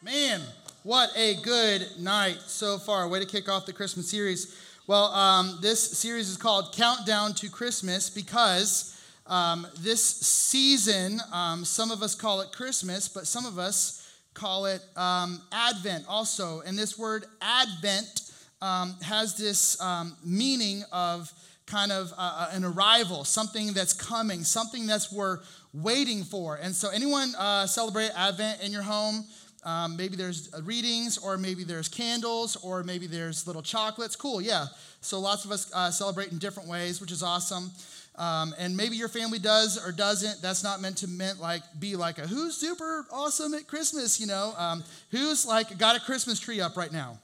Man, what a good night so far. Way to kick off the Christmas series. Well, um, this series is called Countdown to Christmas because um, this season, um, some of us call it Christmas, but some of us call it um, Advent also. And this word Advent um, has this um, meaning of kind of uh, uh, an arrival, something that's coming, something that's we're waiting for. And so, anyone uh, celebrate Advent in your home? Um, maybe there's readings, or maybe there's candles, or maybe there's little chocolates. Cool, yeah. So lots of us uh, celebrate in different ways, which is awesome. Um, and maybe your family does or doesn't. That's not meant to meant like be like a who's super awesome at Christmas, you know? Um, who's like got a Christmas tree up right now?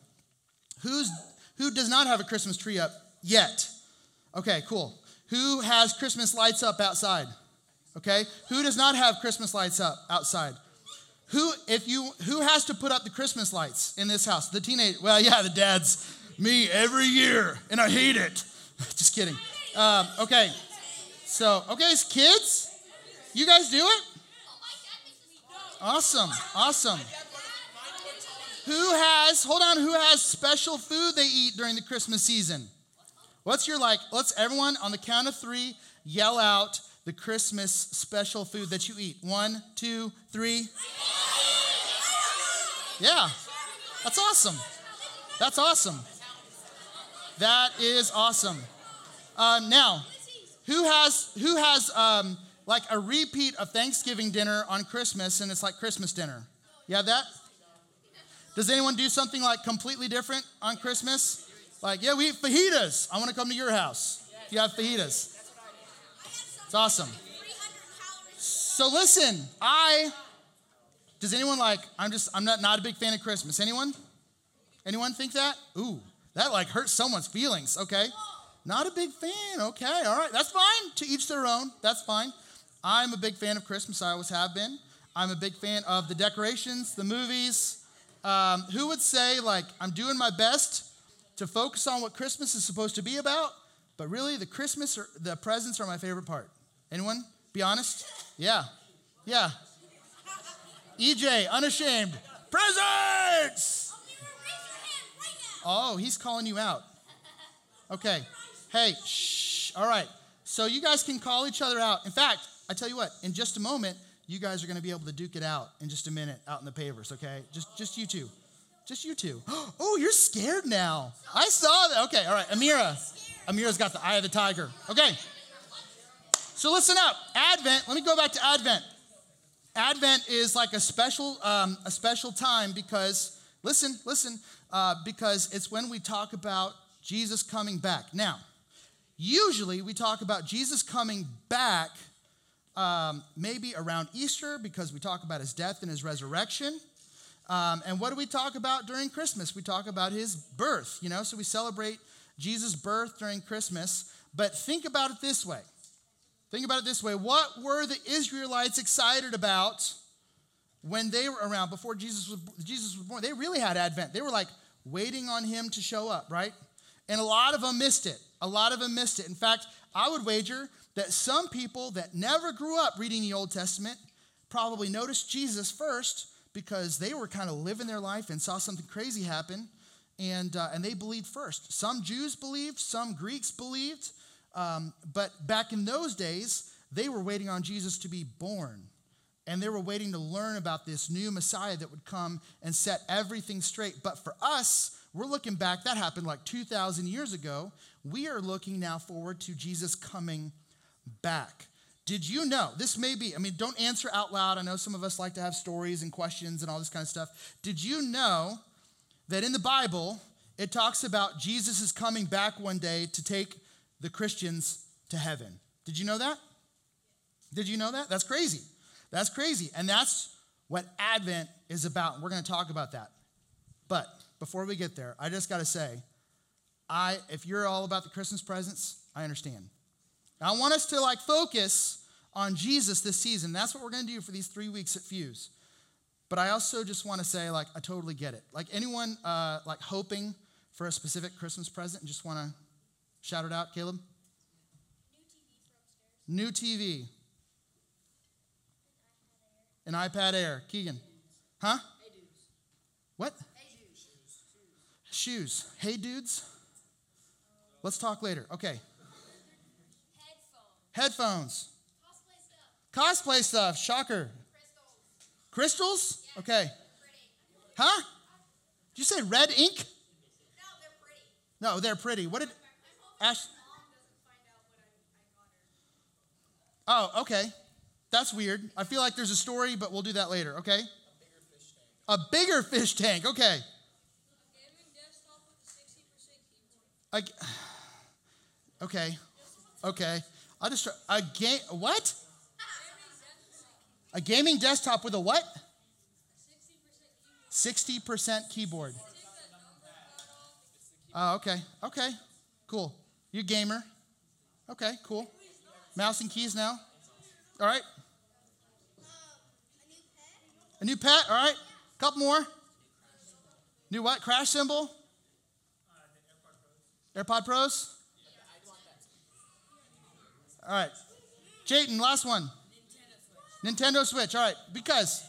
Who's who does not have a Christmas tree up yet? Okay, cool. Who has Christmas lights up outside? Okay. Who does not have Christmas lights up outside? Who, if you, who has to put up the Christmas lights in this house? The teenage, well, yeah, the dads. Me every year, and I hate it. Just kidding. Um, okay. So, okay, kids, you guys do it? Awesome. Awesome. Who has, hold on, who has special food they eat during the Christmas season? What's your like, let's everyone on the count of three yell out the Christmas special food that you eat. One, two, three. Yeah, that's awesome. That's awesome. That is awesome. Uh, now, who has who has um, like a repeat of Thanksgiving dinner on Christmas and it's like Christmas dinner? Have that? Does anyone do something like completely different on Christmas? Like, yeah, we eat fajitas. I want to come to your house. You have fajitas. It's awesome. So listen, I does anyone like I'm just I'm not not a big fan of Christmas. Anyone? Anyone think that? Ooh, that like hurts someone's feelings. Okay. Not a big fan. Okay. All right. That's fine. To each their own. That's fine. I'm a big fan of Christmas. I always have been. I'm a big fan of the decorations, the movies. Um, who would say, like, I'm doing my best to focus on what Christmas is supposed to be about, but really the Christmas or the presents are my favorite part? Anyone? Be honest? Yeah. Yeah. EJ, unashamed. Presents! Oh, he's calling you out. Okay. Hey, shh. All right. So you guys can call each other out. In fact, I tell you what, in just a moment, you guys are going to be able to duke it out in just a minute out in the pavers, okay? Just just you two. Just you two. Oh, you're scared now. I saw that. Okay, all right. Amira. Amira's got the eye of the tiger. Okay. So listen up. Advent, let me go back to Advent. Advent is like a special, um, a special time because, listen, listen, uh, because it's when we talk about Jesus coming back. Now, usually we talk about Jesus coming back um, maybe around Easter because we talk about his death and his resurrection. Um, and what do we talk about during Christmas? We talk about his birth, you know, so we celebrate Jesus' birth during Christmas. But think about it this way Think about it this way what were the Israelites excited about when they were around before Jesus was, Jesus was born? They really had Advent. They were like waiting on him to show up, right? And a lot of them missed it. A lot of them missed it. In fact, I would wager that some people that never grew up reading the Old Testament probably noticed Jesus first because they were kind of living their life and saw something crazy happen and, uh, and they believed first. Some Jews believed, some Greeks believed, um, but back in those days, they were waiting on Jesus to be born. And they were waiting to learn about this new Messiah that would come and set everything straight. But for us, we're looking back, that happened like 2,000 years ago. We are looking now forward to Jesus coming back. Did you know? This may be, I mean, don't answer out loud. I know some of us like to have stories and questions and all this kind of stuff. Did you know that in the Bible, it talks about Jesus is coming back one day to take the Christians to heaven. Did you know that? Did you know that? That's crazy. That's crazy. And that's what Advent is about. We're going to talk about that. But before we get there, I just got to say, I if you're all about the Christmas presents, I understand. I want us to like focus on Jesus this season. That's what we're going to do for these three weeks at Fuse. But I also just want to say, like, I totally get it. Like anyone uh, like hoping for a specific Christmas present and just want to Shout it out, Caleb. New TV. New TV. An iPad Air. Keegan. Huh? What? Shoes. Hey, dudes. Let's talk later. Okay. Headphones. Cosplay stuff. Shocker. Crystals? Okay. Huh? Did you say red ink? No, they're pretty. No, they're pretty. What did Ash? Oh, okay. That's weird. I feel like there's a story, but we'll do that later, okay? A bigger fish tank, okay. A, okay, okay. I'll just try. A game, what? A gaming desktop with a what? 60% keyboard. Oh, okay, okay, cool. You gamer. Okay, cool. Mouse and keys now. All right. A new pet, all right. Couple more. New what? Crash cymbal? AirPod Pros? All right. Jayton, last one. Nintendo Switch. All right. Because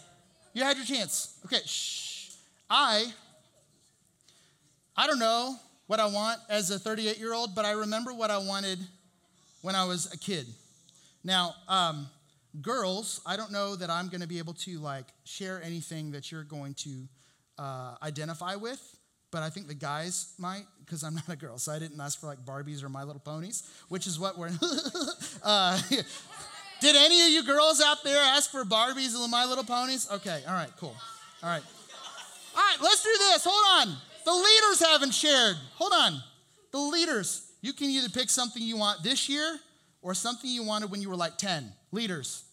you had your chance. Okay. Shh. I, I don't know what I want as a 38 year old, but I remember what I wanted when I was a kid. Now, um, girls, I don't know that I'm going to be able to like share anything that you're going to uh, identify with, but I think the guys might because I'm not a girl, so I didn't ask for like Barbies or My Little Ponies, which is what we're. uh, did any of you girls out there ask for Barbies and My Little Ponies? Okay, all right, cool. All right. All right, let's do this. Hold on. The leaders haven't shared. Hold on. The leaders, you can either pick something you want this year or something you wanted when you were like 10. Leaders.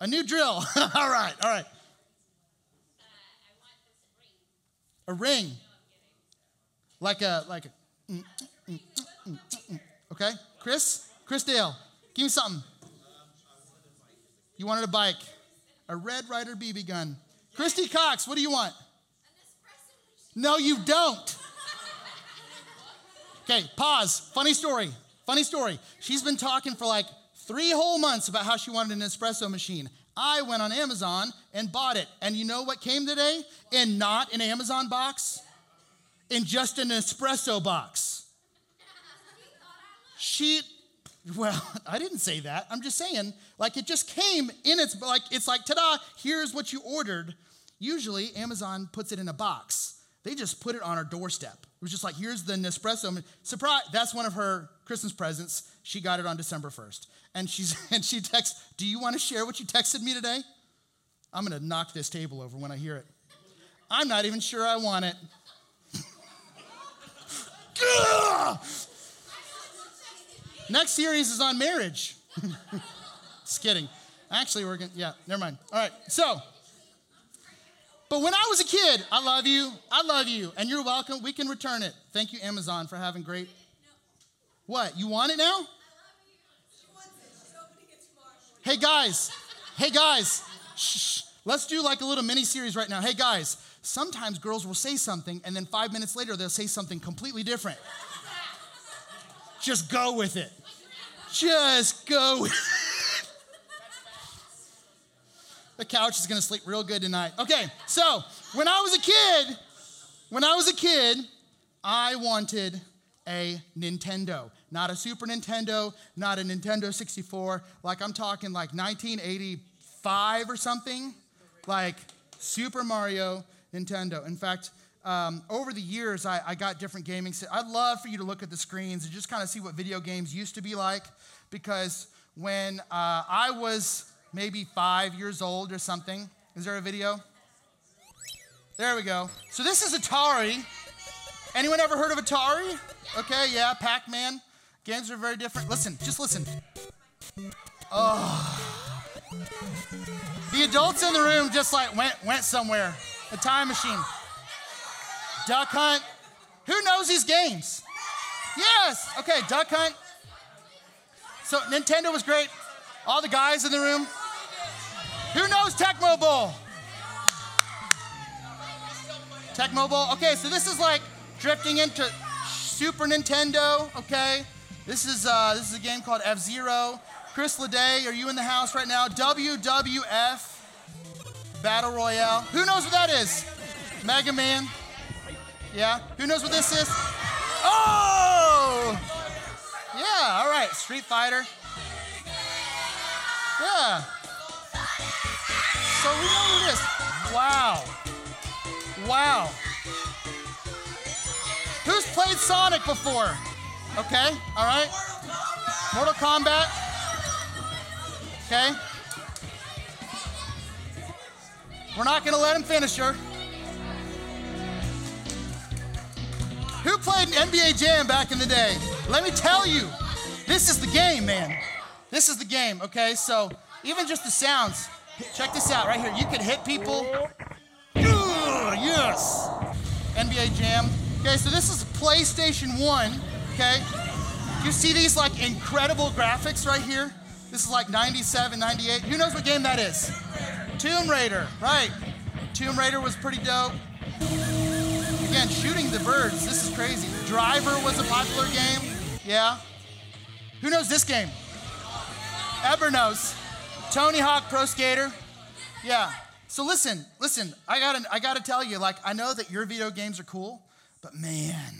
A new drill. A new drill. all right, all right. A ring. Like a, like a, mm, mm, mm, okay? Chris? Chris Dale, give me something. You wanted a bike. A Red Ryder BB gun. Christy Cox, what do you want? No, you don't. Okay, pause. Funny story. Funny story. She's been talking for like three whole months about how she wanted an espresso machine. I went on Amazon and bought it. And you know what came today? And not an Amazon box, in just an espresso box. She, well, I didn't say that. I'm just saying, like, it just came in its, like, it's like, ta da, here's what you ordered. Usually, Amazon puts it in a box. They just put it on our doorstep. It was just like, here's the Nespresso. Surprise, that's one of her Christmas presents. She got it on December 1st. And, she's, and she texts, Do you want to share what you texted me today? I'm going to knock this table over when I hear it. I'm not even sure I want it. Next series is on marriage. Just kidding. Actually, we're going to, yeah, never mind. All right, so. But when I was a kid, I love you, I love you, and you're welcome. We can return it. Thank you, Amazon, for having great. What? You want it now? Hey guys, hey guys, shh, let's do like a little mini series right now. Hey guys, sometimes girls will say something and then five minutes later they'll say something completely different. Just go with it. Just go with it. The couch is gonna sleep real good tonight. Okay, so when I was a kid, when I was a kid, I wanted a Nintendo. Not a Super Nintendo, not a Nintendo 64. Like I'm talking like 1985 or something. Like Super Mario Nintendo. In fact, um, over the years, I, I got different gaming. I'd love for you to look at the screens and just kind of see what video games used to be like. Because when uh, I was maybe five years old or something, is there a video? There we go. So this is Atari. Anyone ever heard of Atari? Okay, yeah, Pac Man. Games are very different. Listen, just listen. Oh. The adults in the room just like went went somewhere. A time machine. Duck Hunt. Who knows these games? Yes. Okay, Duck Hunt. So Nintendo was great. All the guys in the room. Who knows Tecmo Bowl? Tecmo Bowl. Okay, so this is like drifting into Super Nintendo, okay? This is, uh, this is a game called F Zero. Chris Leday, are you in the house right now? WWF Battle Royale. Who knows what that is? Mega Man. Yeah. Who knows what this is? Oh! Yeah, all right. Street Fighter. Yeah. So we know what it is. Wow. Wow. Who's played Sonic before? Okay, all right. Mortal Kombat. Okay. We're not going to let him finish her. Who played NBA Jam back in the day? Let me tell you, this is the game, man. This is the game, okay? So even just the sounds. Check this out right here. You can hit people. Yes. NBA Jam. Okay, so this is PlayStation 1, okay? You see these like incredible graphics right here? This is like 97, 98. Who knows what game that is? Tomb Raider, right. Tomb Raider was pretty dope. Again, shooting the birds, this is crazy. Driver was a popular game, yeah. Who knows this game? Eber knows. Tony Hawk Pro Skater, yeah. So listen, listen, I gotta, I gotta tell you, like, I know that your video games are cool, but man,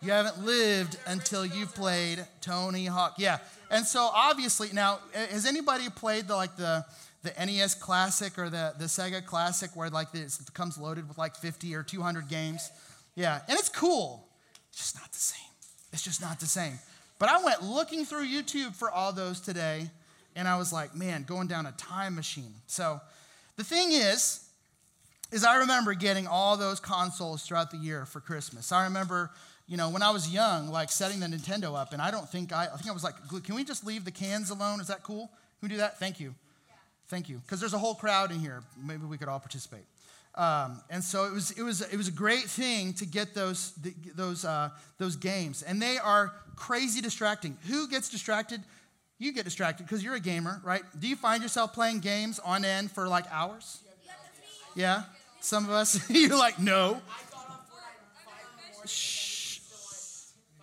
you haven't lived until you've played Tony Hawk. Yeah. And so obviously, now, has anybody played the like the the NES Classic or the, the Sega Classic where like it comes loaded with like 50 or 200 games? Yeah. And it's cool. It's just not the same. It's just not the same. But I went looking through YouTube for all those today, and I was like, man, going down a time machine. So the thing is, is I remember getting all those consoles throughout the year for Christmas. I remember you know, when I was young, like setting the Nintendo up, and I don't think I, I think I was like, can we just leave the cans alone? Is that cool? Can we do that? Thank you. Yeah. Thank you. Because there's a whole crowd in here. Maybe we could all participate. Um, and so it was, it, was, it was a great thing to get those, those, uh, those games. And they are crazy distracting. Who gets distracted? You get distracted because you're a gamer, right? Do you find yourself playing games on end for like hours? Yeah? Some of us, you're like, no. Shh.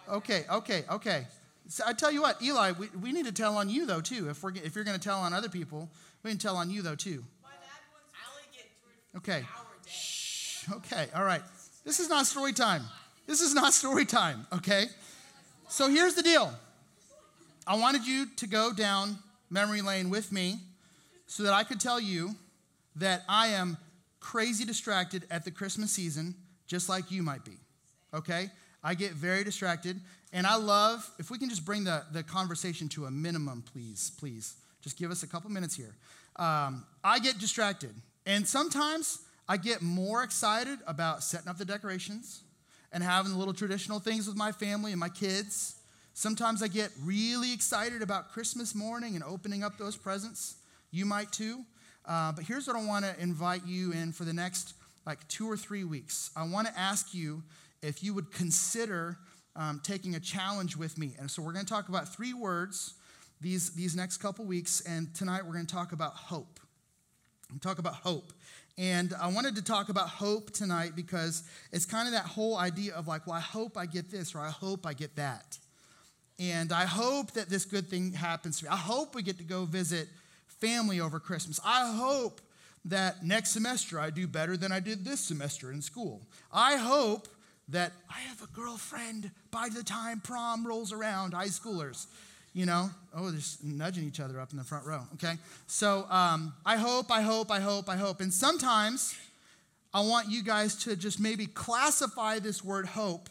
Okay, okay, okay. So I tell you what, Eli, we, we need to tell on you though too. If we're if you're going to tell on other people, we can tell on you though too. Okay. Shh. Okay. All right. This is not story time. This is not story time. Okay. So here's the deal. I wanted you to go down memory lane with me, so that I could tell you that I am crazy distracted at the Christmas season, just like you might be. Okay. I get very distracted. And I love, if we can just bring the, the conversation to a minimum, please, please. Just give us a couple minutes here. Um, I get distracted. And sometimes I get more excited about setting up the decorations and having the little traditional things with my family and my kids. Sometimes I get really excited about Christmas morning and opening up those presents. You might too. Uh, but here's what I want to invite you in for the next like two or three weeks. I want to ask you if you would consider um, taking a challenge with me. And so we're going to talk about three words these, these next couple weeks. And tonight we're going to talk about hope. we talk about hope. And I wanted to talk about hope tonight because it's kind of that whole idea of like, well, I hope I get this or I hope I get that. And I hope that this good thing happens to me. I hope we get to go visit family over Christmas. I hope that next semester I do better than I did this semester in school. I hope that I have a girlfriend by the time prom rolls around, high schoolers. You know, oh, they're just nudging each other up in the front row, okay? So um, I hope, I hope, I hope, I hope. And sometimes I want you guys to just maybe classify this word hope.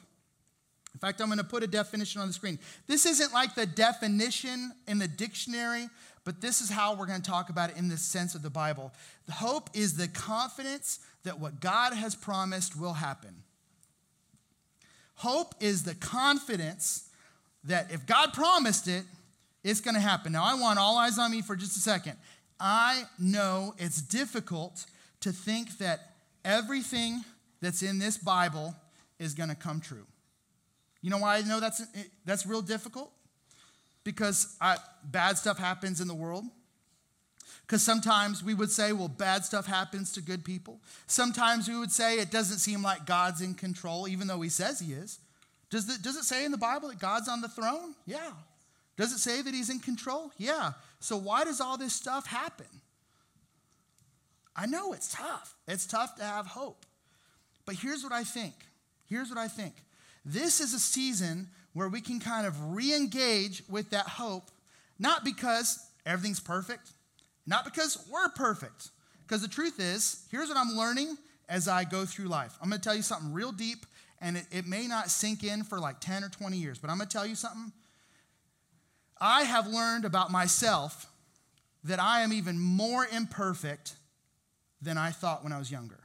Fact, I'm going to put a definition on the screen. This isn't like the definition in the dictionary, but this is how we're going to talk about it in the sense of the Bible. The hope is the confidence that what God has promised will happen. Hope is the confidence that if God promised it, it's going to happen. Now, I want all eyes on me for just a second. I know it's difficult to think that everything that's in this Bible is going to come true. You know why I know that's, that's real difficult? Because I, bad stuff happens in the world. Because sometimes we would say, well, bad stuff happens to good people. Sometimes we would say it doesn't seem like God's in control, even though he says he is. Does, the, does it say in the Bible that God's on the throne? Yeah. Does it say that he's in control? Yeah. So why does all this stuff happen? I know it's tough. It's tough to have hope. But here's what I think. Here's what I think. This is a season where we can kind of re engage with that hope, not because everything's perfect, not because we're perfect. Because the truth is, here's what I'm learning as I go through life. I'm going to tell you something real deep, and it, it may not sink in for like 10 or 20 years, but I'm going to tell you something. I have learned about myself that I am even more imperfect than I thought when I was younger.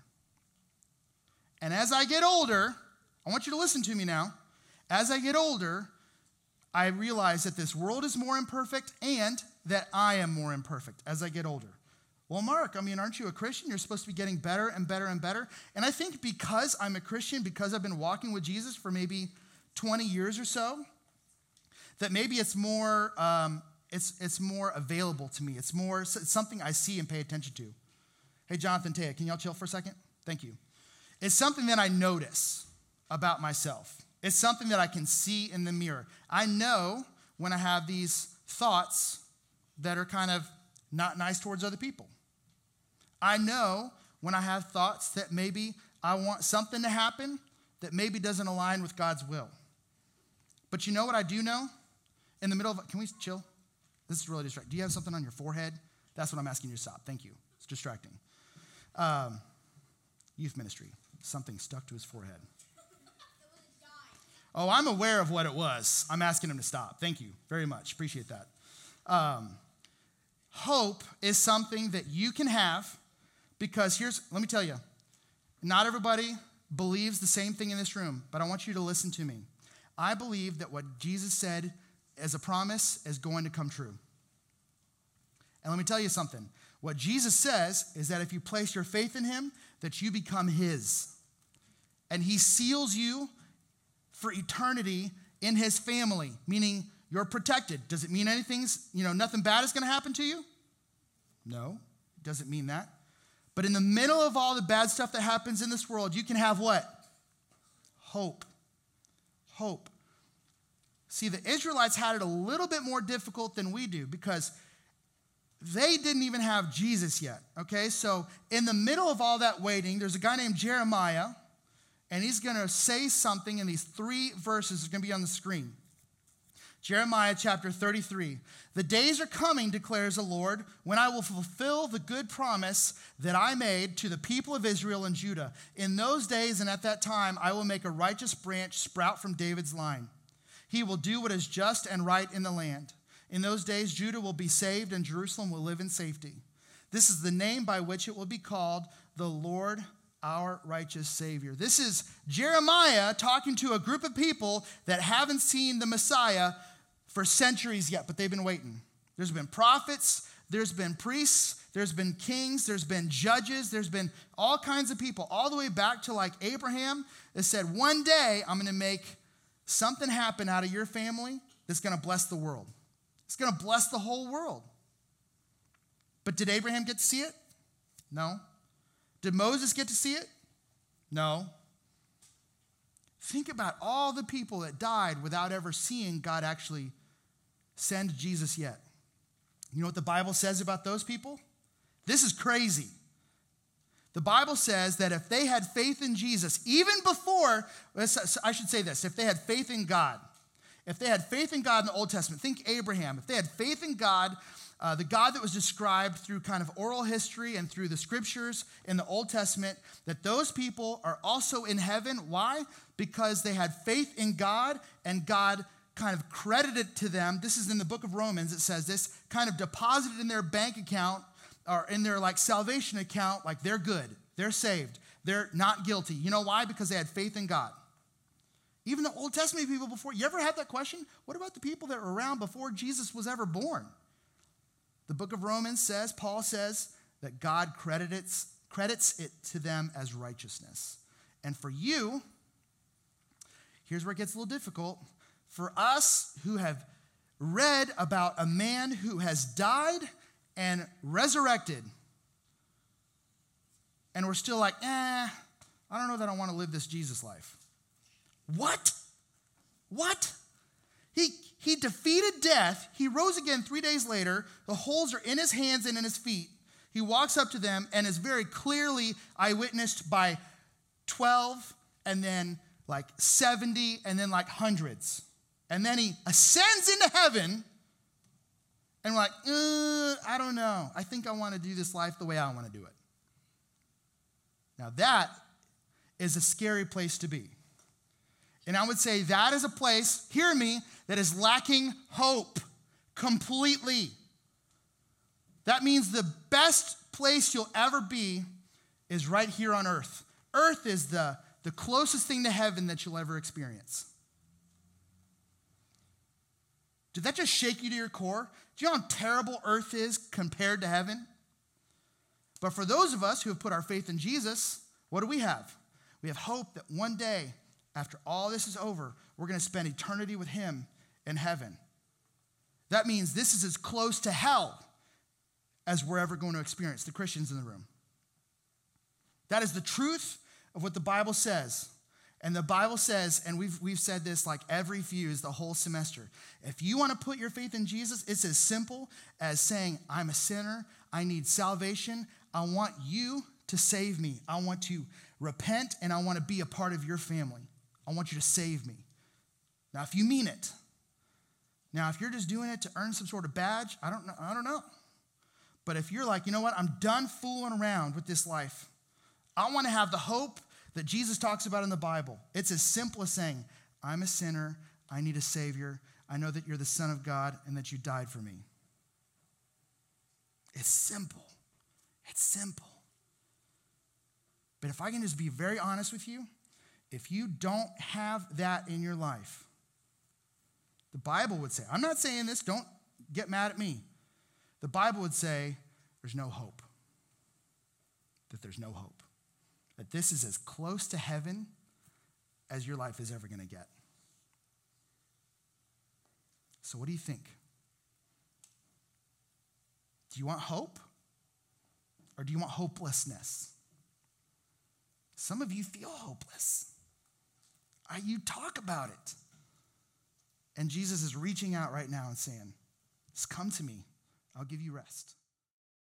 And as I get older, I want you to listen to me now. As I get older, I realize that this world is more imperfect and that I am more imperfect as I get older. Well, Mark, I mean, aren't you a Christian? You're supposed to be getting better and better and better. And I think because I'm a Christian, because I've been walking with Jesus for maybe 20 years or so, that maybe it's more, um, it's, it's more available to me. It's more it's something I see and pay attention to. Hey, Jonathan Taya, can y'all chill for a second? Thank you. It's something that I notice about myself. It's something that I can see in the mirror. I know when I have these thoughts that are kind of not nice towards other people. I know when I have thoughts that maybe I want something to happen that maybe doesn't align with God's will. But you know what I do know? In the middle of, can we chill? This is really distracting. Do you have something on your forehead? That's what I'm asking you to stop. Thank you. It's distracting. Um, youth ministry. Something stuck to his forehead. Oh, I'm aware of what it was. I'm asking him to stop. Thank you very much. Appreciate that. Um, hope is something that you can have because here's, let me tell you, not everybody believes the same thing in this room, but I want you to listen to me. I believe that what Jesus said as a promise is going to come true. And let me tell you something. What Jesus says is that if you place your faith in him, that you become his. And he seals you for eternity in his family, meaning you're protected. Does it mean anything's, you know, nothing bad is going to happen to you? No, it doesn't mean that. But in the middle of all the bad stuff that happens in this world, you can have what? Hope. Hope. See, the Israelites had it a little bit more difficult than we do because they didn't even have Jesus yet. Okay, so in the middle of all that waiting, there's a guy named Jeremiah, and he's going to say something in these three verses. It's going to be on the screen. Jeremiah chapter 33. The days are coming, declares the Lord, when I will fulfill the good promise that I made to the people of Israel and Judah. In those days and at that time, I will make a righteous branch sprout from David's line. He will do what is just and right in the land. In those days, Judah will be saved and Jerusalem will live in safety. This is the name by which it will be called the Lord our righteous Savior. This is Jeremiah talking to a group of people that haven't seen the Messiah for centuries yet, but they've been waiting. There's been prophets, there's been priests, there's been kings, there's been judges, there's been all kinds of people, all the way back to like Abraham that said, One day I'm going to make something happen out of your family that's going to bless the world. It's going to bless the whole world. But did Abraham get to see it? No. Did Moses get to see it? No. Think about all the people that died without ever seeing God actually send Jesus yet. You know what the Bible says about those people? This is crazy. The Bible says that if they had faith in Jesus, even before, I should say this, if they had faith in God, if they had faith in God in the Old Testament, think Abraham, if they had faith in God, uh, the God that was described through kind of oral history and through the scriptures in the Old Testament, that those people are also in heaven. Why? Because they had faith in God and God kind of credited to them. This is in the book of Romans, it says this kind of deposited in their bank account or in their like salvation account, like they're good, they're saved, they're not guilty. You know why? Because they had faith in God. Even the Old Testament people before, you ever had that question? What about the people that were around before Jesus was ever born? The book of Romans says, Paul says, that God credits, credits it to them as righteousness. And for you, here's where it gets a little difficult. For us who have read about a man who has died and resurrected. And we're still like, eh, I don't know that I want to live this Jesus life. What? What? He, he defeated death. He rose again three days later. The holes are in his hands and in his feet. He walks up to them and is very clearly eyewitnessed by 12, and then like 70, and then like hundreds. And then he ascends into heaven, and we're like, uh, I don't know. I think I want to do this life the way I want to do it. Now, that is a scary place to be. And I would say that is a place, hear me, that is lacking hope completely. That means the best place you'll ever be is right here on earth. Earth is the, the closest thing to heaven that you'll ever experience. Did that just shake you to your core? Do you know how terrible earth is compared to heaven? But for those of us who have put our faith in Jesus, what do we have? We have hope that one day, after all this is over, we're going to spend eternity with Him in heaven. That means this is as close to hell as we're ever going to experience, the Christians in the room. That is the truth of what the Bible says. And the Bible says, and we've, we've said this like every fuse the whole semester. If you want to put your faith in Jesus, it's as simple as saying, I'm a sinner, I need salvation, I want you to save me. I want to repent and I want to be a part of your family. I want you to save me. Now, if you mean it, now if you're just doing it to earn some sort of badge, I don't know. I don't know. But if you're like, you know what, I'm done fooling around with this life. I want to have the hope that Jesus talks about in the Bible. It's as simple as saying, I'm a sinner, I need a Savior, I know that you're the Son of God and that you died for me. It's simple. It's simple. But if I can just be very honest with you, if you don't have that in your life, the Bible would say, I'm not saying this, don't get mad at me. The Bible would say, there's no hope. That there's no hope. That this is as close to heaven as your life is ever going to get. So, what do you think? Do you want hope? Or do you want hopelessness? Some of you feel hopeless. You talk about it. And Jesus is reaching out right now and saying, Just come to me. I'll give you rest.